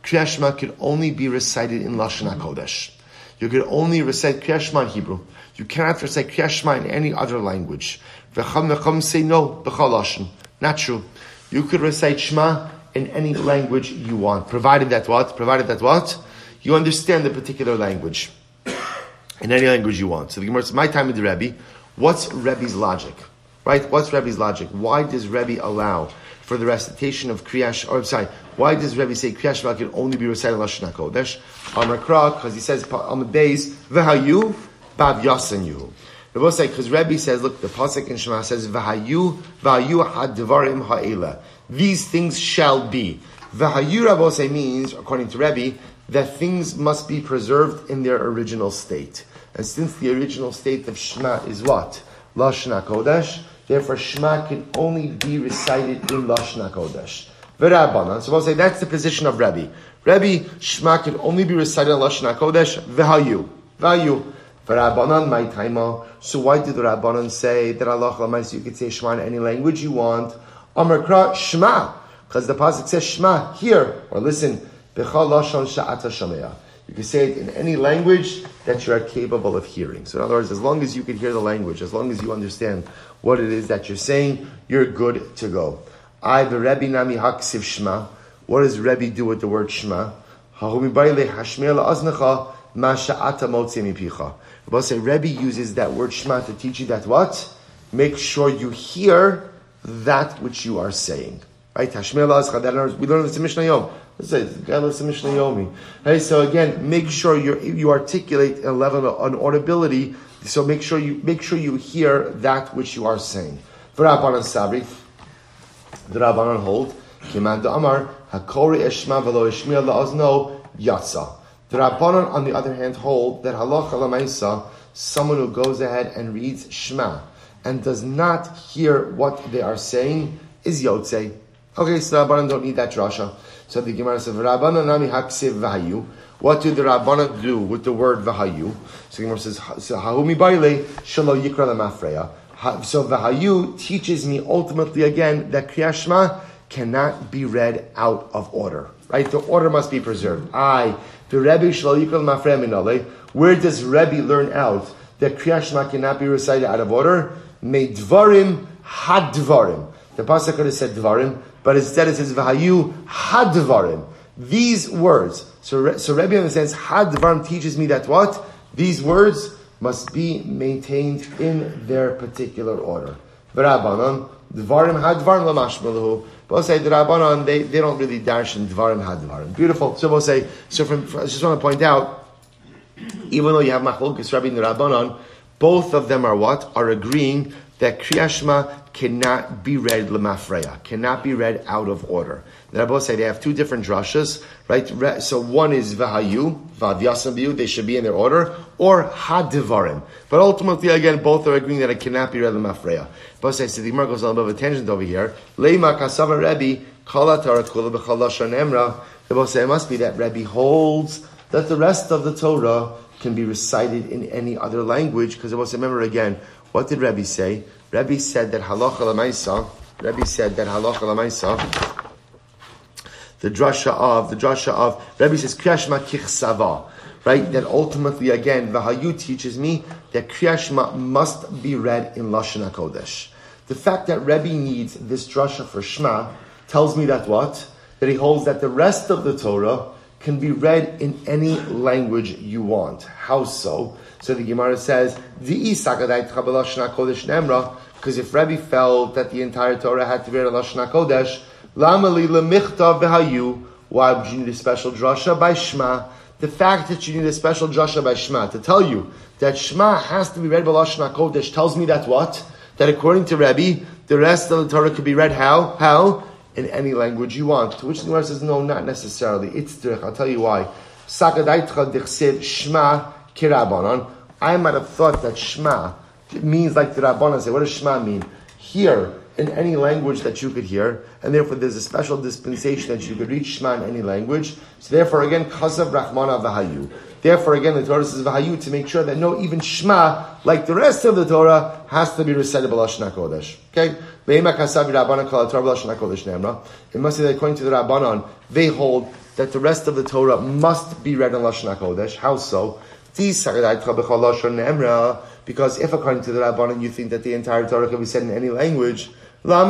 Maisa Kriyashma could only be recited in Lashon HaKodesh. You could only recite Kriyashma in Hebrew. You cannot recite Kriyashma in any other language. V'cham v'cham say no, b'chal Lashon. Not true. You could recite Shema in any language you want, provided that what? Provided that what? You understand the particular language. In any language you want. So the Gemara says, my time with the Rebbe, what's Rebbe's logic? Right? What's Rebbe's logic? Why does Rebbe allow for the recitation of Kriyash, or I'm sorry, why does Rebbe say Kriyash can only be recited in Lashon HaKodesh? Amar Kra, because he says on the base, V'hayu, Bav Yasan Yuhu. Rebbe say, because Rebbe says, look, the Pasuk in Shema says, V'hayu, V'hayu hadvarim ha'ela. These things shall be. V'hayu, Rebbe means, according to Rebbe, that things must be preserved in their original state. And since the original state of Shema is what? Lashon HaKodesh, Therefore, Shema can only be recited in Lashon HaKodesh. V'Rabbanan. So we'll say that's the position of Rabbi. Rabbi, Shema can only be recited in Lashon HaKodesh. V'Hayu. V'Hayu. V'Rabbanan, my taima. So why did the Rabbanan say that Allah Lamais you could say Shema in any language you want? Amar Kra, Shema. Because the Pasuk says Shema, here, or listen, B'chal Lashon Sha'ata Shameah. You can say it in any language that you are capable of hearing. So in other words, as long as you can hear the language, as long as you understand what it is that you're saying, you're good to go. I, the Rebbe Nami Haksiv Shema. What does Rebbe do with the word Shema? We'll say Rebbe uses that word Shema to teach you that what? Make sure you hear that which you are saying. Right? We learn this in Mishnah Yom. Hey, so again, make sure you you articulate a level of audibility. So make sure you make sure you hear that which you are saying. For Rabbanan Sabri, the Rabbanan hold, Kiman Amar, Hakori Eshma Velo Eshmiel La'azno Yatsa. The Rabbanan, on the other hand, hold that Halacha Lamaisa, someone who goes ahead and reads Shema and does not hear what they are saying, is Yotze. Okay, so the Rabbanan don't need that drasha. So the Gemara says, Rabbanan nami haksiv vahayu. What did the Rabbanan do with the word vahayu? So Gemara says, Hahumi baile shalo yikra. So vahayu teaches me ultimately again that kriyashma cannot be read out of order. Right? The order must be preserved. I, the Rebbe shalo yikra lemafreya minale. Where does Rebbe learn out that kriyashma cannot be recited out of order? Meidvarim hadvarim. The pasuk could have said dvarim, but instead it says v'hayu hadvarim. These words. So, so Rebbe understands hadvarim teaches me that what these words must be maintained in their particular order. v'Rabbanon, Dvarim hadvarim lamashmalahu. Both say the Rabbanon, they, they don't really dash darshan Dvarim hadvarim. Beautiful. So both say, so from, I just want to point out, even though you have Machlokes Rabbi and the Rabbanon, both of them are what? Are agreeing that Kriyashma cannot be read lemafreya, cannot be read out of order. The Rabbi say they have two different drashas, right? So one is vahayu, vadyasam they should be in their order, or hadivarim. But ultimately, again, both are agreeing that it cannot be read lemafreya. But say, so the Gemara goes a little bit of a tangent over here. Leima kasava Rebbe, kala tarakula b'chalashan emra. The Rabbi say it must be that Rebbe holds that the rest of the Torah can be recited in any other language, because I must remember again, what did Rebbe say? Rebbe said that halacha lamaisa. Rebbe said that halacha lamaisa. The drasha of the drasha of Rebbe says kriyashma kichsava, right? That ultimately again Vahayu teaches me that kriyashma must be read in lashon hakodesh. The fact that Rebbe needs this drasha for Shema tells me that what that he holds that the rest of the Torah can be read in any language you want. How so? So the Gemara says, because if Rebbe felt that the entire Torah had to be read in Lashon HaKodesh, why would you need a special drasha by Shema? The fact that you need a special drasha by Shema to tell you that Shema has to be read by Lashon HaKodesh tells me that what? That according to Rebbe, the rest of the Torah could be read how? How? In any language you want. To which the Gemara says, no, not necessarily. It's I'll tell you why. Sakadaitcha dichsev Shema kirabanon. I might have thought that Shema means like the Rabbanon say. What does Shema mean? Here, in any language that you could hear, and therefore there's a special dispensation that you could read Shema in any language. So therefore, again, Kasav Rahmana Vahayu. Therefore, again, the Torah says Vahayu to make sure that no, even Shema, like the rest of the Torah, has to be recited B'Lashon HaKodesh. Okay? It must be that according to the Rabbanon, they hold that the rest of the Torah must be read in Lashon HaKodesh. How so? Because if according to the Rabbanon you think that the entire Torah can be said in any language, why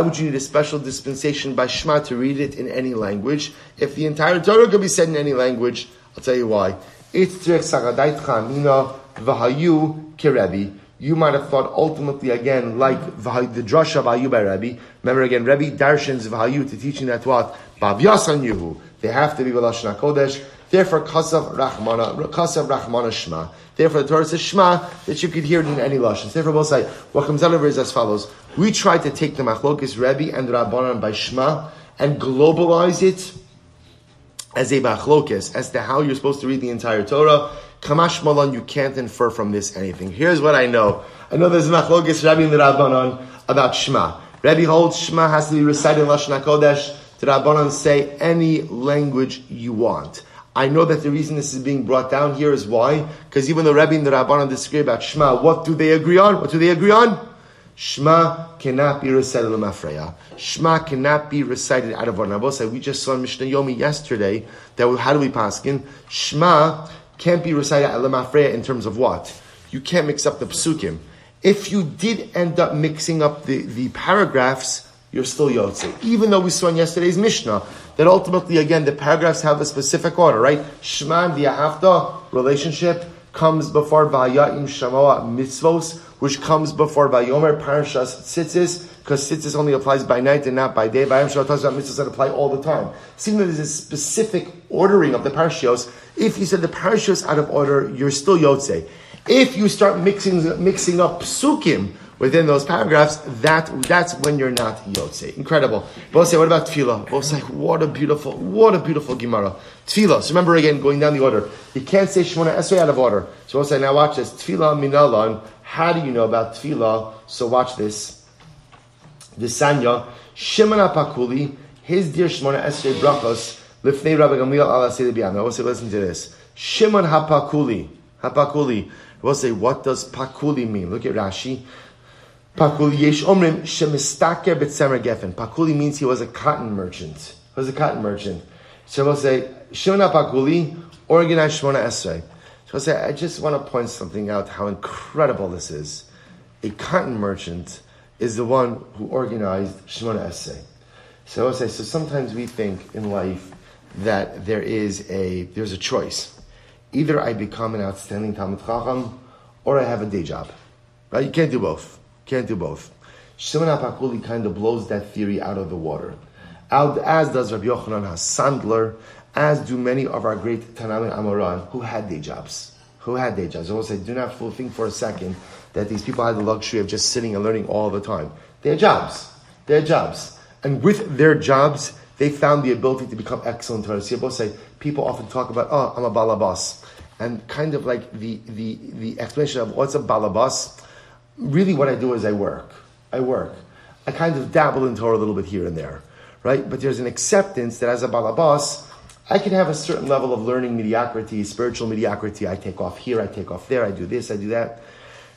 would you need a special dispensation by Shema to read it in any language? If the entire Torah could be said in any language, I'll tell you why. You might have thought ultimately again, like the drasha of Ayu by Rebbe. Remember again, Rebbe darshans Vahayu to teaching that what? Bav Yasan Yuhu. They have to be Balashna Kodesh. Therefore, Kasav Rahmana, Kasav Rahmana Shema. Therefore, the Torah says Shema that you could hear it in any lashons. Therefore, both say what comes out of it is as follows: We try to take the Machlokes Rebbe and Rabbanan by Shema and globalize it as a Machlokes as to how you're supposed to read the entire Torah. Kamash Malon, you can't infer from this anything. Here's what I know. I know there's Machlokes Rebbe and Rabbanan about Shema. Rebbe holds Shema has to be recited in Lashon HaKodesh. The Rabbanan say any language you want. I know that the reason this is being brought down here is why? Because even the Rebbe and the Rabbanan disagree about Shema. What do they agree on? What do they agree on? Shema cannot be recited Mafreya. Shema cannot be recited out of. Now, we just saw in Mishnah Yomi yesterday that we, how do we paskin? Shema can't be recited at Mafreya in terms of what? You can't mix up the psukim. If you did end up mixing up the, the paragraphs, you're still Yotze. Even though we saw in yesterday's Mishnah that ultimately, again, the paragraphs have a specific order, right? Shema and relationship comes before V'aya'im Shamoa mitzvos, which comes before Vayomer Parashas Tzitzis, because Tzitzis only applies by night and not by day. V'ayim Shamoa talks about mitzvos that apply all the time. Seeing that there's a specific ordering of the parashos, if you said the parashos out of order, you're still Yotze. If you start mixing, mixing up psukim, within those paragraphs, that that's when you're not yotze. Incredible. Both say, what about tefillah? Both say, what a beautiful, what a beautiful gemara. Tefillah. So remember again, going down the order. You can't say Shemona Esrei out of order. So both say, now watch this. Tefillah minalan. How do you know about tefillah? So watch this. Visanya Shemona Pakuli. His dear Shemona Esrei brachos lifnei Rabbi Gamliel ala I will say, listen to this. Shimon hapakuli. Hapakuli. We'll say, what does pakuli mean? Look at Rashi. Pakuli yesh omrim shemistaker betzemer gefen. Pakuli means he was a cotton merchant. He was a cotton merchant. So we'll say, Shona Pakuli, organized Shmona Esrei. So I'll say, I just want to point something out how incredible this is. A cotton merchant is the one who organized Shmona Esrei. So I'll say, so sometimes we think in life that there is a, there's a choice. Either I become an outstanding Talmud Chacham or I have a day job. Right? You can't do both. Can't do both. Shimon HaPakuli kind of blows that theory out of the water. As does Rabbi Yochanan HaSandler, as do many of our great Tanamim Amoraim, who had day jobs. Who had day jobs. I will say, do not think for a second that these people had the luxury of just sitting and learning all the time. Had jobs. Had jobs. And with their jobs, they found the ability to become excellent Torah. See, both say people often talk about, oh, I'm a balabas, and kind of like the the the explanation of what's a balabas. Really, what I do is I work. I work. I kind of dabble in Torah a little bit here and there, right? But there's an acceptance that as a balabas, I can have a certain level of learning mediocrity, spiritual mediocrity. I take off here, I take off there, I do this, I do that.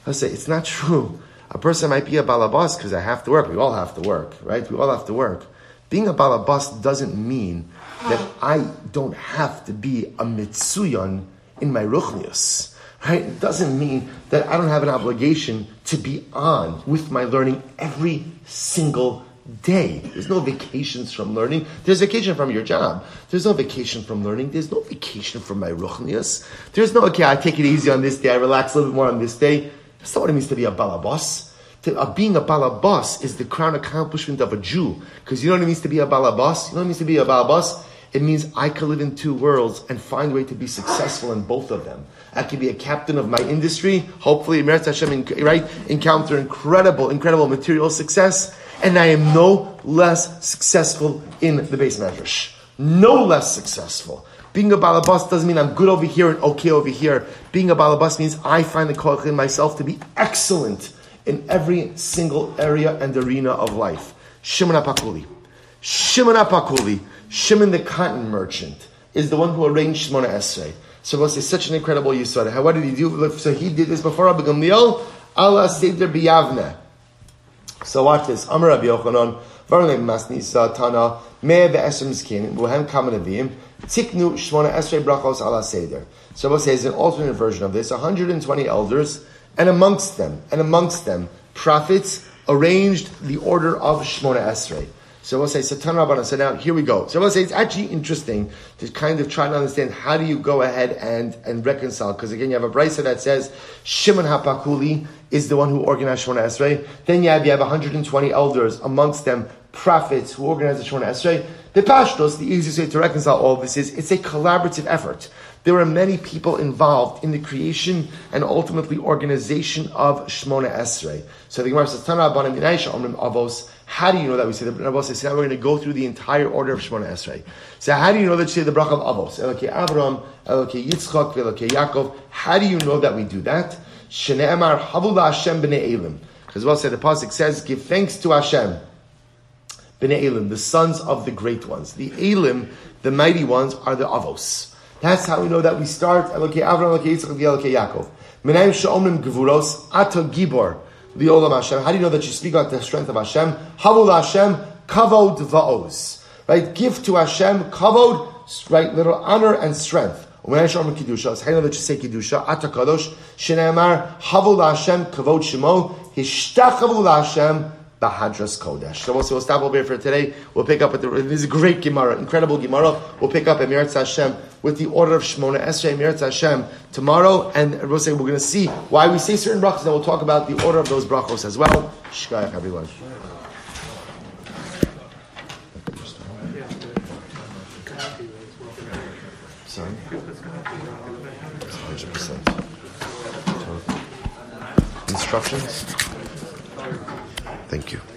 I say it's not true. A person might be a balabas because I have to work. We all have to work, right? We all have to work. Being a balabas doesn't mean that I don't have to be a mitsuyon in my ruchnius. Right? It doesn't mean that I don't have an obligation to be on with my learning every single day. There's no vacations from learning. There's vacation from your job. There's no vacation from learning. There's no vacation from my ruchnius. There's no, okay, I take it easy on this day. I relax a little bit more on this day. That's not what it means to be a balabas. To, uh, being a balabas is the crown accomplishment of a Jew. Because you know what it means to be a balabas? You know what it means to be a balabas? It means I can live in two worlds and find a way to be successful in both of them. I can be a captain of my industry, hopefully, Meretz Hashem, right, encounter incredible, incredible material success, and I am no less successful in the beis medrash. No less successful. Being a balabas doesn't mean I'm good over here and okay over here. Being a balabas means I find the koach in myself to be excellent in every single area and arena of life. Shimon HaPakuli. Shimon HaPakuli Shimon the cotton merchant is the one who arranged Shmona Esrei. So we'll such an incredible yisod. How what did he do? So he did this before Rabbi Gamliel. Allah Seder biyavne. So watch this. Amar Rabbi Yochanan. Varle masni satana me ve'esrim skin buhem kamanavim tiknu shmona esrei brachos ala seder. So we'll say is an alternate version of this. 120 elders and amongst them and amongst them prophets arranged the order of shmona esrei. So we'll say Satan Rabbana. So now here we go. So we'll say it's actually interesting to kind of try to understand how do you go ahead and, and reconcile. Because again, you have a brisa that says Shimon Hapakuli is the one who organized Shemona Esrei. Then you have you have 120 elders amongst them prophets who organized the Shemona Esrei. The Pashtos, the easiest way to reconcile all of this is it's a collaborative effort. There are many people involved in the creation and ultimately organization of Shmona Esrei. So the Gemara says, Tana Abanim Avos. How do you know that we say the Avos? Say now we're going to go through the entire order of Shmona Esrei. So how do you know that you say the bracha of Avos? Elokei Avram, Elokei Yitzchak, Elokei Yaakov. How do you know that we do that? Shneemar Havula Hashem b'nei Elim. Because well said the pasuk says, "Give thanks to Hashem." Bnei Elim, the sons of the great ones. The Elim, the mighty ones, are the Avos. That's how we know that we start Elokei Avram, Elokei Yitzchak, Elokei Yaakov. Menayim she'omrim gevuros ato gibor li'olam Hashem. How do you know that you speak about the strength of Hashem? Havul Hashem kavod va'os. Right? Give to Hashem kavod, right? Little honor and strength. When I show kedusha, how do you know that you say kedusha? Ata kadosh shenemar havul Hashem kavod shemo hishtachavu Hashem Bahadras Kodesh. So we'll, we'll stop over here for today. We'll pick up with the, this is a great Gemara, incredible Gemara. We'll pick up at Mirat Hashem with the order of Shmona Esrei Mirat Hashem tomorrow, and we'll say we're going to see why we say certain brachos, and we'll talk about the order of those brachos as well. Shkayach, everyone. Sorry? 100%. Instructions? Thank you.